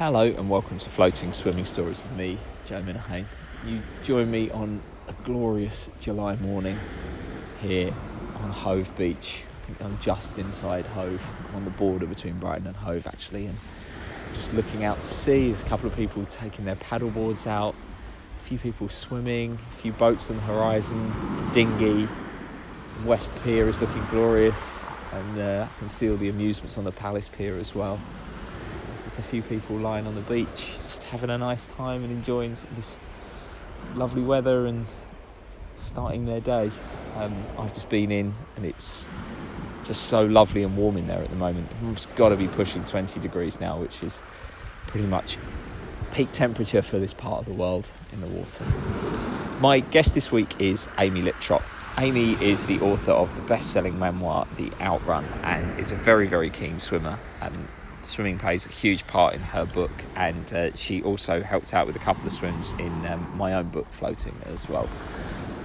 Hello and welcome to Floating Swimming Stories with me, Joe Minihane. You join me on a glorious July morning here on Hove Beach. I think I'm just inside Hove, on the border between Brighton and Hove actually, and just looking out to sea. There's a couple of people taking their paddle boards out, a few people swimming, a few boats on the horizon, dinghy. West Pier is looking glorious, and uh, I can see all the amusements on the Palace Pier as well just a few people lying on the beach, just having a nice time and enjoying this lovely weather and starting their day. Um, I've just been in and it's just so lovely and warm in there at the moment. It's got to be pushing 20 degrees now, which is pretty much peak temperature for this part of the world in the water. My guest this week is Amy Liptrot. Amy is the author of the best selling memoir, The Outrun, and is a very, very keen swimmer. And swimming plays a huge part in her book, and uh, she also helped out with a couple of swims in um, my own book, Floating, as well.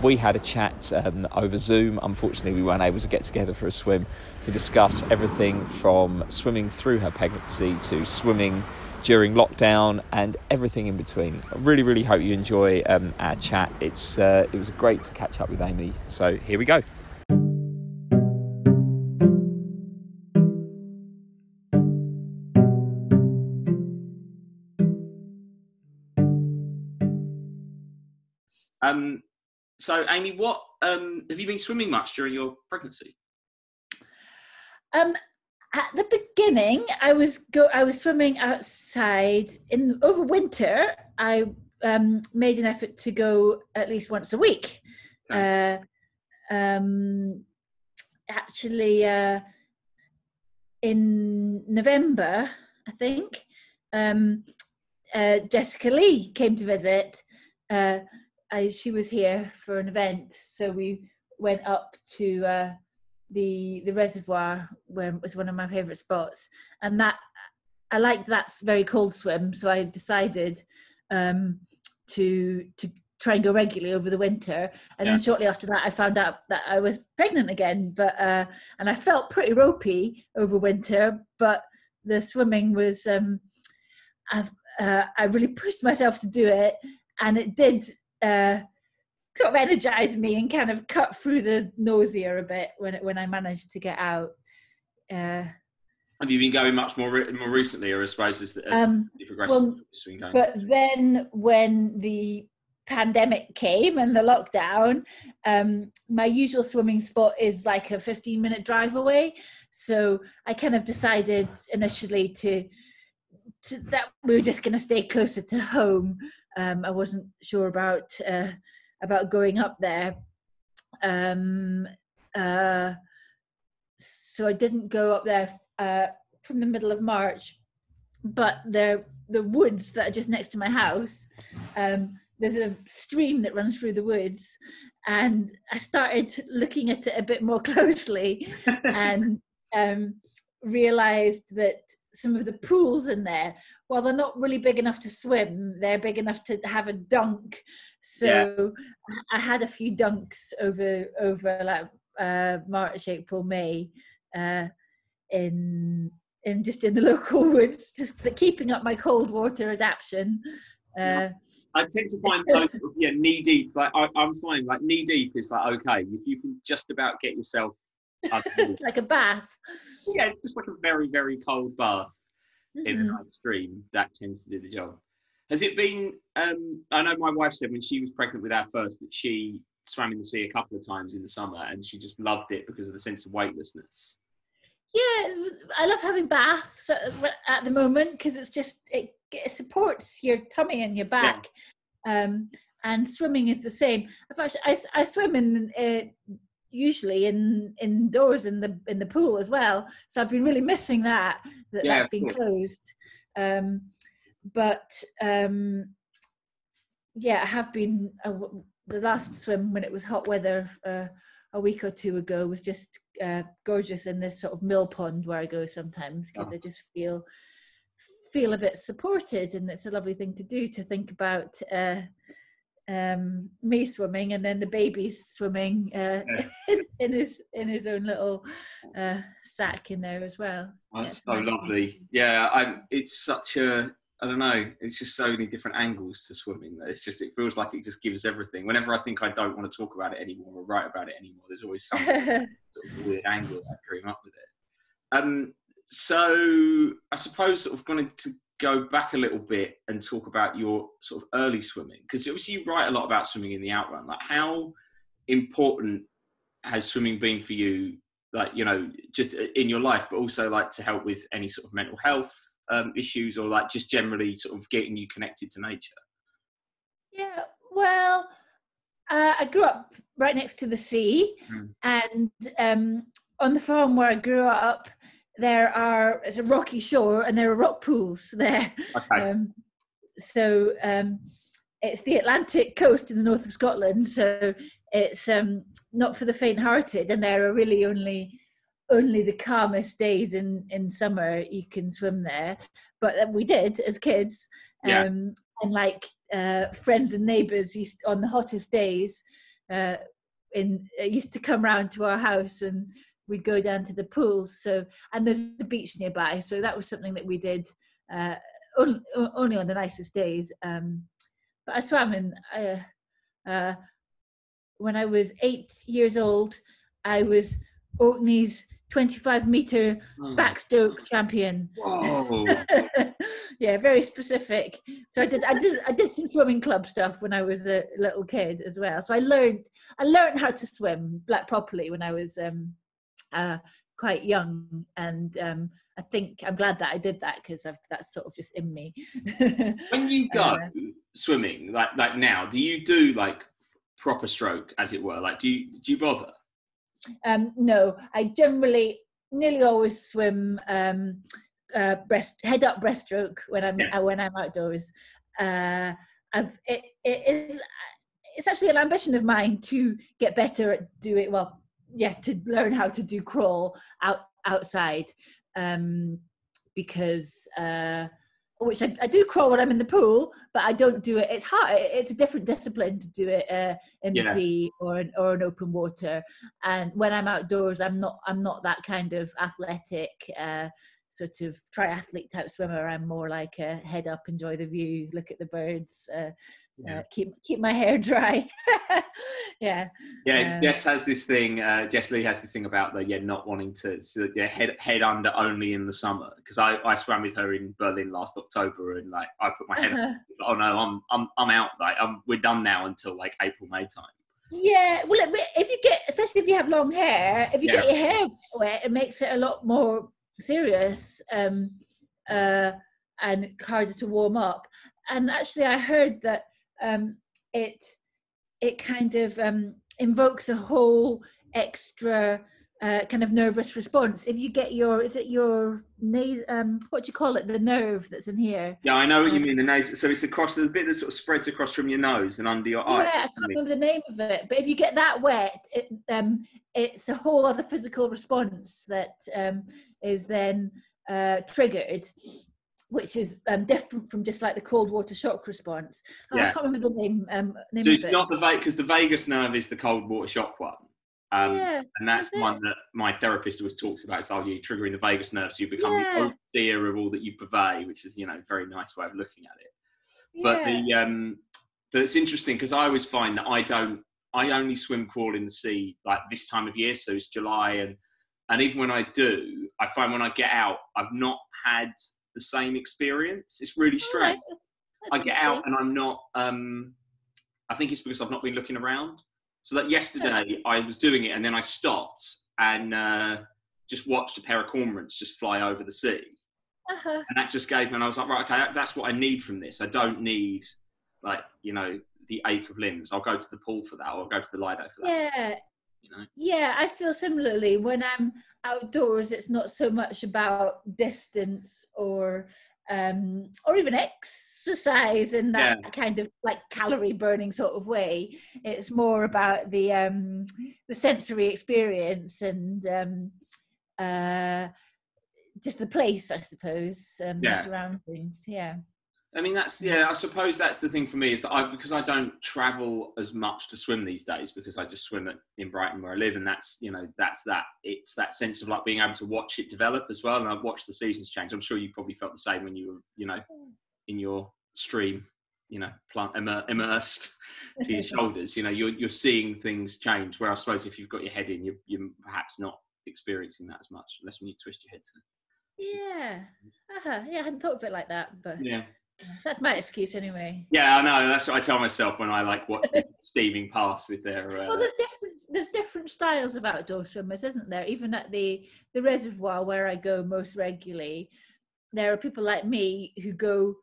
We had a chat um, over Zoom. Unfortunately, we weren't able to get together for a swim to discuss everything from swimming through her pregnancy to swimming during lockdown and everything in between. I really, really hope you enjoy um, our chat. It's uh, it was great to catch up with Amy. So here we go. Um, so, Amy, what um, have you been swimming much during your pregnancy? Um, at the beginning, I was go. I was swimming outside in over winter. I um, made an effort to go at least once a week. Okay. Uh, um, actually, uh, in November, I think, um, uh, Jessica Lee came to visit. I, she was here for an event, so we went up to uh, the the reservoir, where it was one of my favourite spots, and that I liked that very cold swim, so I decided um, to to try and go regularly over the winter. And yeah. then shortly after that, I found out that I was pregnant again. But uh, and I felt pretty ropey over winter, but the swimming was. Um, I've, uh, I really pushed myself to do it, and it did uh, sort of energized me and kind of cut through the nausea a bit when when I managed to get out. Uh, have you been going much more re- more recently, or I suppose as, as um, well, But then when the pandemic came and the lockdown, um, my usual swimming spot is like a 15 minute drive away. So I kind of decided initially to, to that we were just going to stay closer to home um, I wasn't sure about uh, about going up there. Um, uh, so I didn't go up there uh, from the middle of March. But the the woods that are just next to my house, um, there's a stream that runs through the woods, and I started looking at it a bit more closely, and um, realized that some of the pools in there well they're not really big enough to swim they're big enough to have a dunk so yeah. i had a few dunks over over like uh, march april may uh, in in just in the local woods just keeping up my cold water adaptation uh, I tend to find like, yeah, knee deep. Like I, am fine. Like knee deep is like okay if you can just about get yourself like a bath. Yeah, it's just like a very very cold bath mm-hmm. in an stream, that tends to do the job. Has it been? Um, I know my wife said when she was pregnant with our first that she swam in the sea a couple of times in the summer and she just loved it because of the sense of weightlessness. Yeah, I love having baths at the moment because it's just it, it, supports your tummy and your back. Yeah. Um, and swimming is the same. Actually, I, I swim in uh, usually in indoors in the in the pool as well. So I've been really missing that that yeah, that's been closed. Um, but um, yeah, I have been. Uh, the last swim when it was hot weather uh, a week or two ago was just uh, gorgeous in this sort of mill pond where I go sometimes because oh. I just feel feel a bit supported and it's a lovely thing to do to think about uh, um, me swimming and then the baby's swimming uh, yeah. in, in, his in his own little uh, sack in there as well. That's yeah, so lovely. Yeah, I'm, it's such a I don't know. It's just so many different angles to swimming. That it's just it feels like it just gives everything. Whenever I think I don't want to talk about it anymore or write about it anymore, there's always some sort of weird angle that I dream up with it. Um, so I suppose sort of going to go back a little bit and talk about your sort of early swimming because obviously you write a lot about swimming in the outrun. Like how important has swimming been for you? Like you know, just in your life, but also like to help with any sort of mental health um, issues or like just generally sort of getting you connected to nature? Yeah, well, uh, I grew up right next to the sea, mm. and um, on the farm where I grew up, there are it's a rocky shore and there are rock pools there. Okay. Um, so um, it's the Atlantic coast in the north of Scotland, so it's um, not for the faint-hearted, and there are really only only the calmest days in in summer you can swim there but we did as kids yeah. um and like uh friends and neighbors used on the hottest days uh in uh, used to come round to our house and we'd go down to the pools so and there's a beach nearby so that was something that we did uh only, only on the nicest days um but i swam in uh, uh when i was eight years old i was Orkney's 25 meter mm. backstroke champion. yeah, very specific. So I did, I did, I did some swimming club stuff when I was a little kid as well. So I learned, I learned how to swim like properly when I was um, uh, quite young, and um, I think I'm glad that I did that because that's sort of just in me. when you go uh, swimming, like like now, do you do like proper stroke, as it were? Like, do you do you bother? Um, no, I generally nearly always swim um, uh, breast head up breaststroke when I'm yeah. when I'm outdoors. Uh, I've it, it is it's actually an ambition of mine to get better at doing well. Yeah, to learn how to do crawl out outside um, because. Uh, which I, I, do crawl when I'm in the pool, but I don't do it. It's hard. It's a different discipline to do it uh, in yeah. the sea or in, or in open water. And when I'm outdoors, I'm not I'm not that kind of athletic uh, sort of triathlete type swimmer. I'm more like a head up, enjoy the view, look at the birds, uh, yeah. Uh, keep keep my hair dry. yeah. Yeah. Um, Jess has this thing. Uh, Jess Lee has this thing about the yeah not wanting to so, yeah head head under only in the summer because I, I swam with her in Berlin last October and like I put my head uh-huh. up, oh no I'm I'm I'm out like I'm, we're done now until like April May time. Yeah, well, if you get, especially if you have long hair, if you yeah. get your hair wet, it makes it a lot more serious um, uh, and harder to warm up. And actually, I heard that um, it it kind of um, invokes a whole extra uh, kind of nervous response. If you get your, is it your nose? Um, what do you call it? The nerve that's in here. Yeah, I know what you um, mean. The nose. So it's across the bit that sort of spreads across from your nose and under your eye. Yeah, I can't remember the name of it. But if you get that wet, it, um, it's a whole other physical response that um, is then uh, triggered which is um, different from just like the cold water shock response. Oh, yeah. I can't remember the name. Um, name so it's it. not the because the vagus nerve is the cold water shock one. Um, yeah, and that's the one that my therapist always talks about. It's like you triggering the vagus nerve, so you become yeah. the overseer of all that you purvey, which is you know a very nice way of looking at it. Yeah. But the um, but it's interesting because I always find that I don't. I only swim crawl in the sea like this time of year, so it's July, and and even when I do, I find when I get out, I've not had the same experience. It's really strange. I get out and I'm not. Um, I think it's because I've not been looking around. So that yesterday I was doing it and then I stopped and uh, just watched a pair of cormorants just fly over the sea. Uh-huh. And that just gave me, and I was like, right, okay, that's what I need from this. I don't need, like, you know, the ache of limbs. I'll go to the pool for that, or I'll go to the Lido for that. Yeah, you know? Yeah, I feel similarly. When I'm outdoors, it's not so much about distance or um, or even exercise in that yeah. kind of like calorie burning sort of way. It's more about the um, the sensory experience and um, uh, just the place, I suppose, um, yeah. the surroundings. Yeah. I mean, that's yeah. I suppose that's the thing for me is that I because I don't travel as much to swim these days because I just swim at, in Brighton where I live, and that's you know that's that. It's that sense of like being able to watch it develop as well, and I've watched the seasons change. I'm sure you probably felt the same when you were you know in your stream, you know, plant, immersed to your shoulders. You know, you're you're seeing things change. Where I suppose if you've got your head in, you're, you're perhaps not experiencing that as much, unless when you twist your head to. Yeah, uh-huh. yeah, I hadn't thought of it like that, but yeah, that's my excuse anyway. Yeah, I know. That's what I tell myself when I like watch steaming past with their. Uh... Well, there's different. There's different styles of outdoor swimmers, isn't there? Even at the the reservoir where I go most regularly, there are people like me who go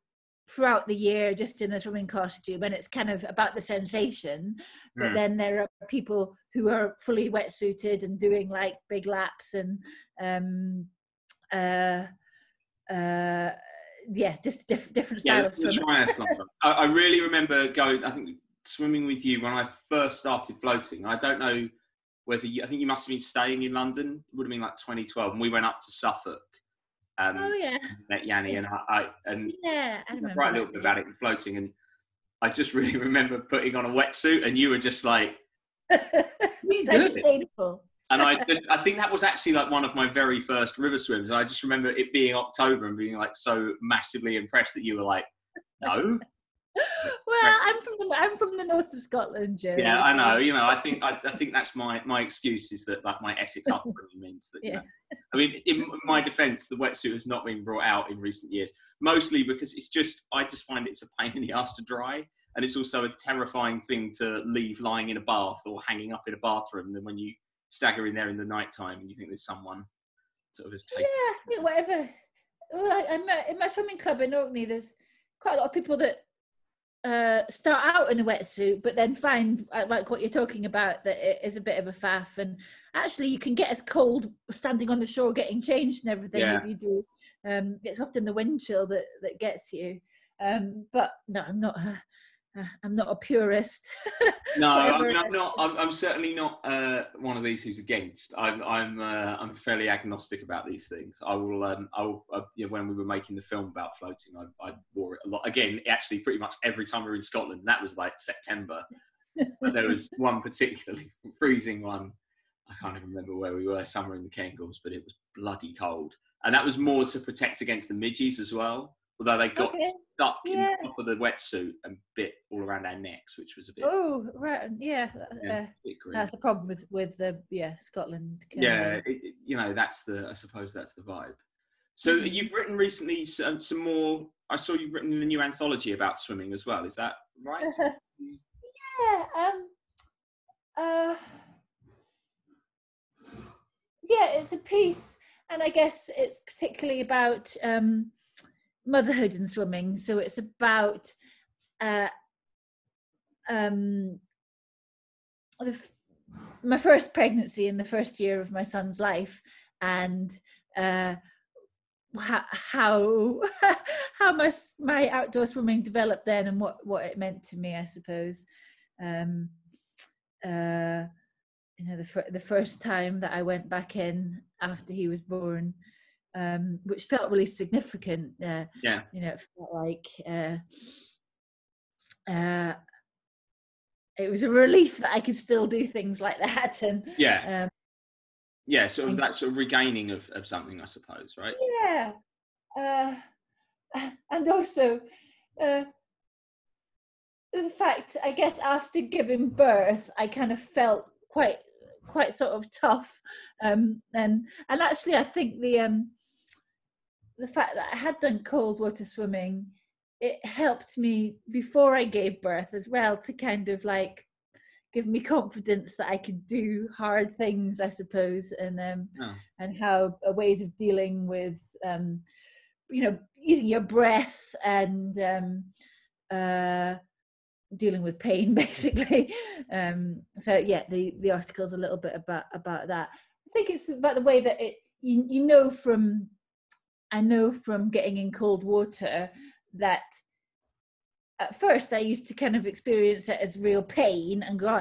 throughout the year just in a swimming costume and it's kind of about the sensation but mm. then there are people who are fully wetsuited and doing like big laps and um uh uh yeah just diff- different styles yeah, I, I really remember going i think swimming with you when i first started floating i don't know whether you, i think you must have been staying in london it would have been like 2012 and we went up to suffolk um, oh yeah. Met Yanni yes. and I, and yeah, I write a little bit about it and floating, and I just really remember putting on a wetsuit, and you were just like, sustainable. And I, just, I think that was actually like one of my very first river swims. And I just remember it being October and being like so massively impressed that you were like, no, well, I'm from the I'm from the north of Scotland, Joe. Yeah, I know. You know, I think I, I think that's my my excuse is that like my Essex upbringing means that. yeah. Know, I mean, in my defence, the wetsuit has not been brought out in recent years, mostly because it's just I just find it's a pain in the ass to dry, and it's also a terrifying thing to leave lying in a bath or hanging up in a bathroom. And then when you stagger in there in the night time, and you think there's someone sort of has taken. Yeah, whatever. Well, I, I, in my swimming club in Orkney, there's quite a lot of people that uh, start out in a wetsuit, but then find like what you're talking about that it is a bit of a faff. And actually, you can get as cold standing on the shore, getting changed and everything yeah. as you do. Um, it's often the wind chill that that gets you. Um, but no, I'm not. Uh, I'm not a purist. no, I mean, I'm not. I'm, I'm certainly not uh, one of these who's against. I'm I'm uh, I'm fairly agnostic about these things. I will. Um, I will. Uh, you know, when we were making the film about floating, I, I wore it a lot. Again, actually, pretty much every time we were in Scotland. That was like September. but there was one particularly freezing one. I can't even remember where we were. Somewhere in the Cairngorms, but it was bloody cold, and that was more to protect against the midges as well although they got okay. stuck yeah. in the top of the wetsuit and bit all around our necks, which was a bit. Oh, right, yeah, yeah uh, that's the problem with with the yeah Scotland. Yeah, it, it, you know that's the I suppose that's the vibe. So mm-hmm. you've written recently some, some more. I saw you've written the new anthology about swimming as well. Is that right? yeah. Um. Uh. Yeah, it's a piece, and I guess it's particularly about um, motherhood and swimming. So it's about uh, um, my first pregnancy in the first year of my son's life, and uh, how how, how my my outdoor swimming developed then, and what what it meant to me, I suppose. Um, uh, you know, the the first time that I went back in after he was born, um, which felt really significant. Uh, yeah, you know, it felt like uh, uh, it was a relief that I could still do things like that. And yeah, um, yeah, sort of that sort of regaining of, of something, I suppose, right? Yeah, uh, and also uh, the fact, I guess, after giving birth, I kind of felt quite quite sort of tough um and and actually i think the um the fact that I had done cold water swimming, it helped me before I gave birth as well to kind of like give me confidence that I could do hard things, I suppose, and um, oh. and how uh, ways of dealing with um, you know using your breath and um, uh, dealing with pain, basically. Um, so yeah, the the article's a little bit about about that. I think it's about the way that it you you know from I know from getting in cold water that at first I used to kind of experience it as real pain and go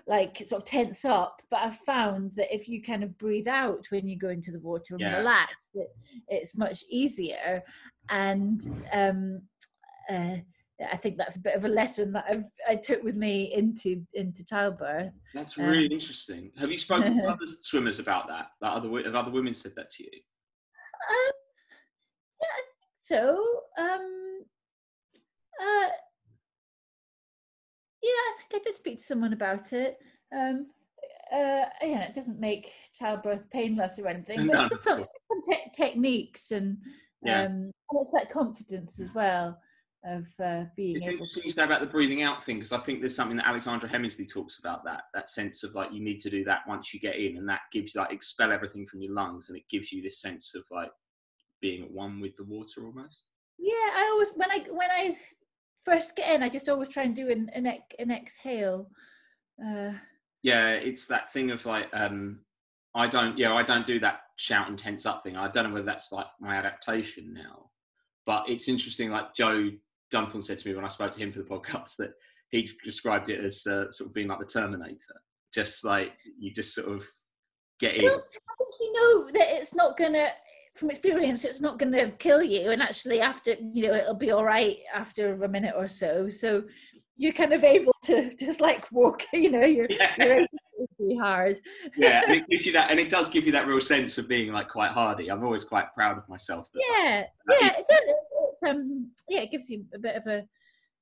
like sort of tense up. But I've found that if you kind of breathe out when you go into the water and yeah. relax, it, it's much easier. And um, uh, I think that's a bit of a lesson that I've, I took with me into into childbirth. That's really um, interesting. Have you spoken to other swimmers about that? That other have other women said that to you? Um, yeah, I think so. Um, uh, yeah, I think I did speak to someone about it. Um, uh, it doesn't make childbirth painless or anything, but no. it's just some, some te- techniques and, yeah. um, and it's that confidence as well of uh, being it's able interesting to... you say about the breathing out thing because I think there's something that Alexandra Heminsley talks about that that sense of like you need to do that once you get in and that gives you like expel everything from your lungs and it gives you this sense of like being at one with the water almost. Yeah, I always when I when I first get in, I just always try and do an an, an exhale. Uh, yeah, it's that thing of like um, I don't yeah I don't do that shout and tense up thing. I don't know whether that's like my adaptation now, but it's interesting. Like Joe Dunthorne said to me when I spoke to him for the podcast that he described it as uh, sort of being like the Terminator, just like you just sort of get in. Well, I think you know that it's not gonna from experience it's not going to kill you and actually after you know it'll be all right after a minute or so. So you're kind of able to just like walk you know you're, yeah. you're able to be hard. Yeah and it gives you that and it does give you that real sense of being like quite hardy. I'm always quite proud of myself yeah yeah it's, it's, um yeah it gives you a bit of a,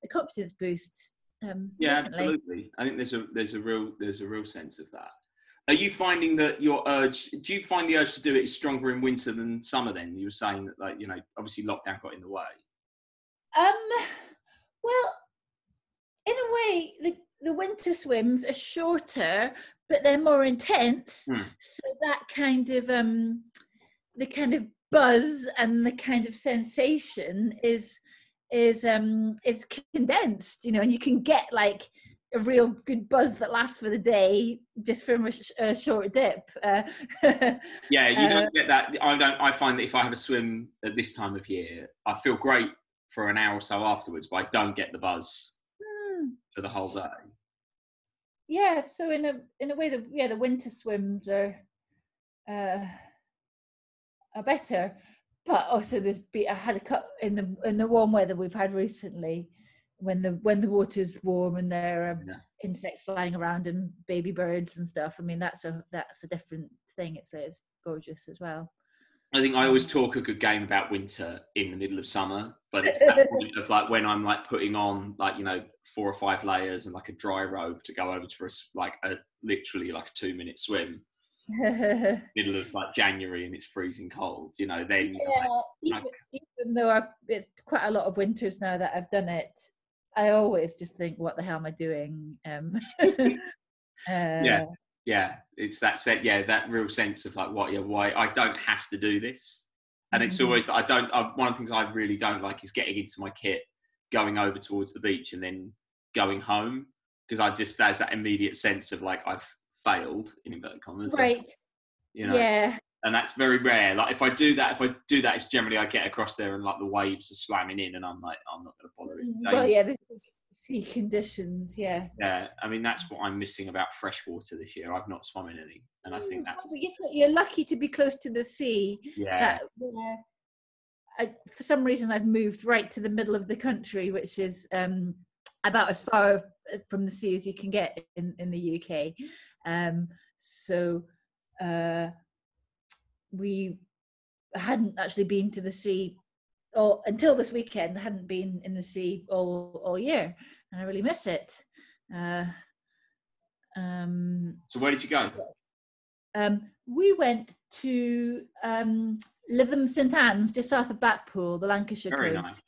a confidence boost um yeah definitely. absolutely. I think there's a there's a real there's a real sense of that are you finding that your urge? Do you find the urge to do it is stronger in winter than summer? Then you were saying that, like you know, obviously lockdown got in the way. Um, well, in a way, the the winter swims are shorter, but they're more intense. Hmm. So that kind of um, the kind of buzz and the kind of sensation is is um is condensed you know and you can get like a real good buzz that lasts for the day just from a, sh- a short dip. Uh, yeah, you don't uh, get that. I don't. I find that if I have a swim at this time of year, I feel great for an hour or so afterwards, but I don't get the buzz hmm. for the whole day. Yeah. So in a in a way, the yeah the winter swims are uh, are better, but also there's be I had a cut in the in the warm weather we've had recently when the when the water's warm and there are yeah. insects flying around and baby birds and stuff. I mean, that's a that's a different thing. It's it's gorgeous as well. I think I always mm. talk a good game about winter in the middle of summer, but it's that point of like when I'm like putting on like you know four or five layers and like a dry robe to go over to a, like a literally like a two minute swim. middle of like January and it's freezing cold, you know. Then yeah, like, even, even though I've it's quite a lot of winters now that I've done it, I always just think, what the hell am I doing? Um, uh, yeah, yeah, it's that set. Yeah, that real sense of like, what? Yeah, why? I don't have to do this, and it's mm-hmm. always that I don't. I, one of the things I really don't like is getting into my kit, going over towards the beach, and then going home because I just there's that immediate sense of like I've failed in inverted commas. Right. You know? Yeah and that's very rare. Like if I do that, if I do that, it's generally I get across there and like the waves are slamming in, and I'm like, I'm not going to bother it. Mm, well, yeah, the sea conditions, yeah. Yeah, I mean that's what I'm missing about freshwater this year. I've not swum in any, and I think mm, that you're lucky to be close to the sea. Yeah. That, I, for some reason, I've moved right to the middle of the country, which is um, about as far from the sea as you can get in in the UK. Um, so. Uh, we hadn't actually been to the sea or until this weekend hadn't been in the sea all all year and i really miss it. Uh, um, so where did you go? um, we went to um, lytham st anne's just south of blackpool the lancashire Very coast. nice.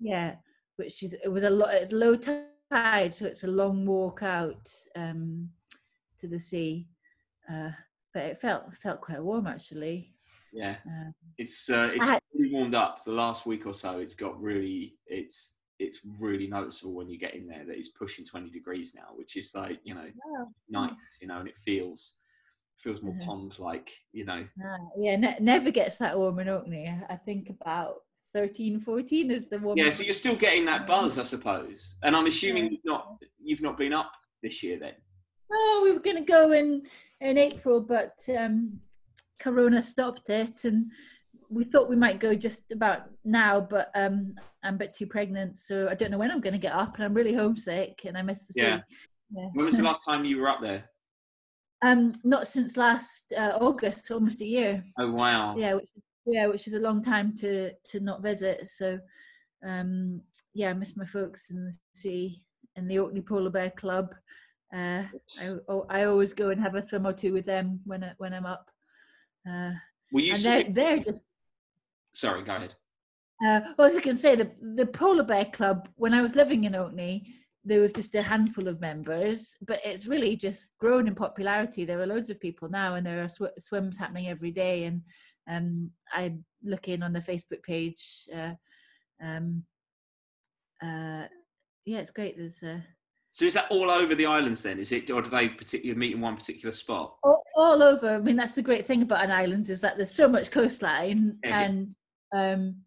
yeah which is it was a lot it's low tide so it's a long walk out um, to the sea. Uh, but it felt felt quite warm actually. Yeah, um, it's uh, it's had, really warmed up the last week or so. It's got really it's it's really noticeable when you get in there that it's pushing 20 degrees now, which is like you know nice, you know, and it feels feels more uh-huh. pond like, you know. Uh, yeah, ne- never gets that warm in Orkney. I think about 13, 14 is the warm. Yeah, so you're still getting that buzz, I suppose. And I'm assuming yeah. you've not you've not been up this year then. Oh, we were going to go in in April, but um, Corona stopped it, and we thought we might go just about now, but um, I'm a bit too pregnant, so I don't know when I'm going to get up, and I'm really homesick, and I miss the yeah. sea. Yeah. When was the last time you were up there? Um, not since last uh, August, almost a year. Oh wow! Yeah, which yeah, which is a long time to to not visit. So, um, yeah, I miss my folks in the sea. in the Orkney Polar Bear Club. Uh, I, oh, I always go and have a swim or two with them when I, when I'm up. Uh, well, you and they're, they're just. Sorry, go ahead. Uh, well, as I can say, the the Polar Bear Club. When I was living in Orkney, there was just a handful of members, but it's really just grown in popularity. There are loads of people now, and there are sw- swims happening every day. And um, I'm looking on the Facebook page. Uh, um, uh, yeah, it's great. There's a so is that all over the islands then? Is it, or do they particularly meet in one particular spot? All, all, over. I mean, that's the great thing about an island is that there's so much coastline, yeah. and um,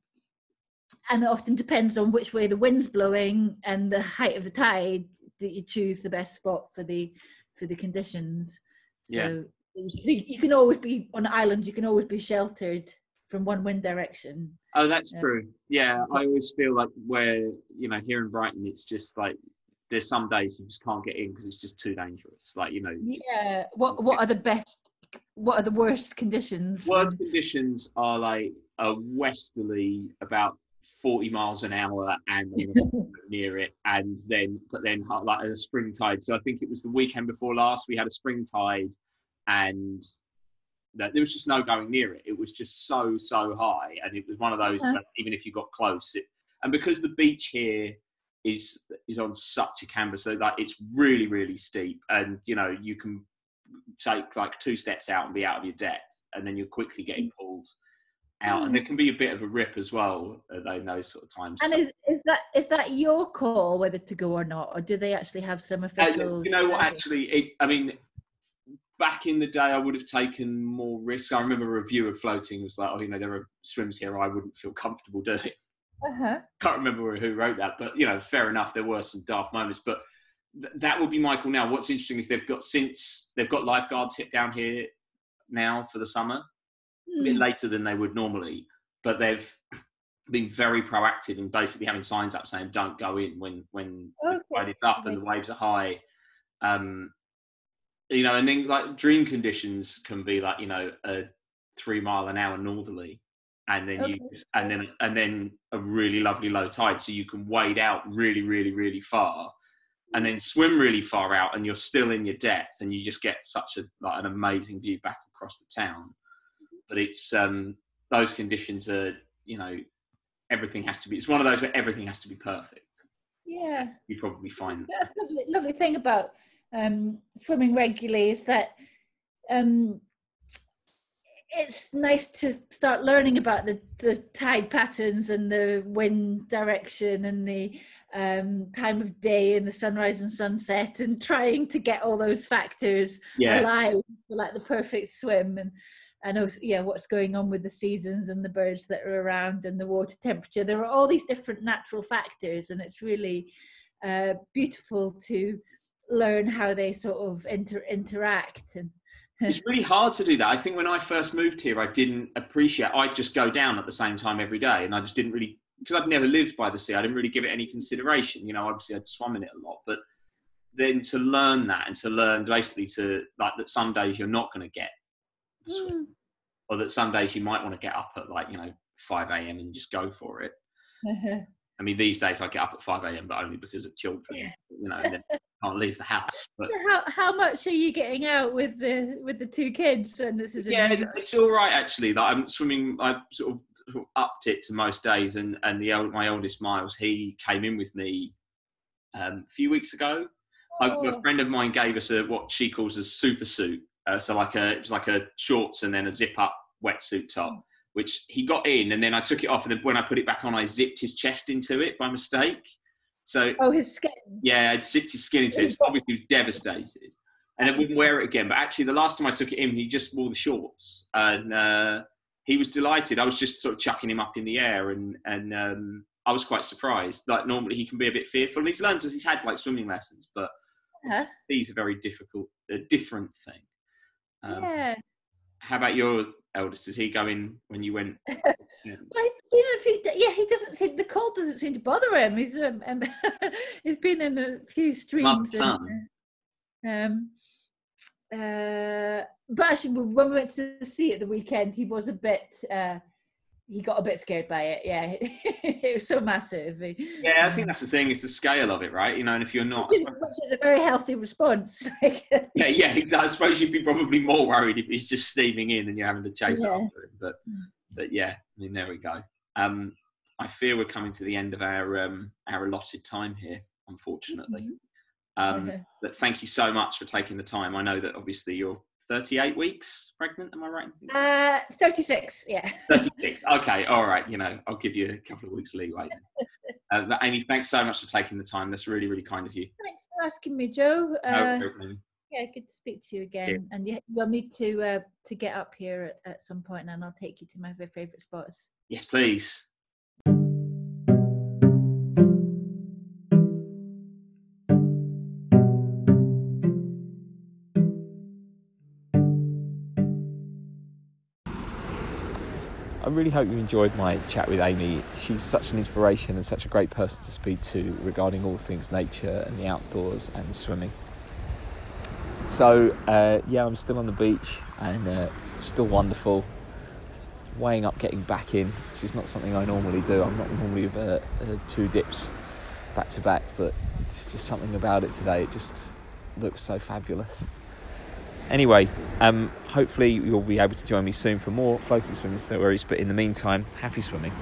and it often depends on which way the wind's blowing and the height of the tide that you choose the best spot for the for the conditions. So, yeah. so you can always be on an island. You can always be sheltered from one wind direction. Oh, that's true. Yeah, I always feel like where you know here in Brighton, it's just like there's some days you just can't get in because it's just too dangerous. Like you know. Yeah. What What are the best? What are the worst conditions? Worst conditions are like a westerly about 40 miles an hour and near it and then but then like a spring tide so i think it was the weekend before last we had a spring tide and that there was just no going near it it was just so so high and it was one of those uh-huh. even if you got close it, and because the beach here is is on such a canvas so like it's really really steep. And you know you can take like two steps out and be out of your depth and then you're quickly getting mm. pulled out. Mm. and there can be a bit of a rip as well in those sort of times. And is, is that is that your call whether to go or not or do they actually have some official uh, you know what actually it, i mean back in the day i would have taken more risk. I remember a review of floating was like oh you know there are swims here i wouldn't feel comfortable doing uh-huh. Can't remember who wrote that, but you know, fair enough. There were some daft moments, but th- that would be Michael. Now, what's interesting is they've got since they've got lifeguards hit down here now for the summer, mm. a bit hmm. later than they would normally, but they've been very proactive in basically having signs up saying don't go in when when okay. the tide is up and the waves are high. Um, you know, and then like dream conditions can be like you know a three mile an hour northerly and then okay. you and then and then a really lovely low tide so you can wade out really really really far and then swim really far out and you're still in your depth and you just get such a like an amazing view back across the town. But it's um those conditions are you know everything has to be it's one of those where everything has to be perfect. Yeah. You probably find that's lovely lovely thing about um swimming regularly is that um it's nice to start learning about the, the tide patterns and the wind direction and the um, time of day and the sunrise and sunset and trying to get all those factors yeah. alive for like the perfect swim and and also yeah what's going on with the seasons and the birds that are around and the water temperature there are all these different natural factors and it's really uh, beautiful to learn how they sort of inter- interact and it's really hard to do that. I think when I first moved here, I didn't appreciate. I'd just go down at the same time every day, and I just didn't really because I'd never lived by the sea. I didn't really give it any consideration. You know, obviously I'd swum in it a lot, but then to learn that and to learn basically to like that some days you're not going to get the swim, mm. or that some days you might want to get up at like you know 5 a.m. and just go for it. I mean, these days I get up at 5 a.m., but only because of children, you know, and then can't leave the house. But how, how much are you getting out with the with the two kids? And this is yeah, it's all right actually. That I'm swimming. I sort of, sort of upped it to most days, and and the my oldest Miles, he came in with me um, a few weeks ago. Oh. I, a friend of mine gave us a what she calls a super suit. Uh, so like a it was like a shorts and then a zip up wetsuit top which he got in, and then I took it off, and then when I put it back on, I zipped his chest into it by mistake. So oh, his skin. Yeah, I zipped his skin into it. So obviously, he was devastated, and then wouldn't wear it again. But actually, the last time I took it in, he just wore the shorts, and uh, he was delighted. I was just sort of chucking him up in the air, and and um, I was quite surprised. Like normally, he can be a bit fearful, and he's learned. He's had like swimming lessons, but uh-huh. these are very difficult, a different thing. Um, yeah. How about your eldest? Is he going when you went? Yeah. well, he, yeah, he doesn't seem the cold doesn't seem to bother him. He's um, um he's been in a few streams. And, um, uh, but actually, when we went to see at the weekend, he was a bit. Uh, he got a bit scared by it. Yeah, it was so massive. Yeah, I think that's the thing. It's the scale of it, right? You know, and if you're not, which is, which is a very healthy response. yeah, yeah. I suppose you'd be probably more worried if he's just steaming in and you're having to chase yeah. after him. But, mm. but yeah, I mean, there we go. Um, I fear we're coming to the end of our um, our allotted time here, unfortunately. Mm-hmm. Um, but thank you so much for taking the time. I know that obviously you're 38 weeks pregnant. Am I right? Uh, 36. Yeah. 36. Okay. All right. You know, I'll give you a couple of weeks leeway. uh, but Amy, thanks so much for taking the time. That's really, really kind of you. Thanks for asking me, Joe. Uh, no, yeah, good to speak to you again. Yeah. And you, will need to uh, to get up here at, at some point, and I'll take you to my favourite spots. Yes, please. Really hope you enjoyed my chat with Amy. She's such an inspiration and such a great person to speak to regarding all things nature and the outdoors and swimming. So, uh, yeah, I'm still on the beach and uh, still wonderful. Weighing up getting back in, which is not something I normally do. I'm not normally of uh, uh, two dips back to back, but it's just something about it today. It just looks so fabulous. Anyway, um, hopefully you'll be able to join me soon for more floating swimming stories. But in the meantime, happy swimming.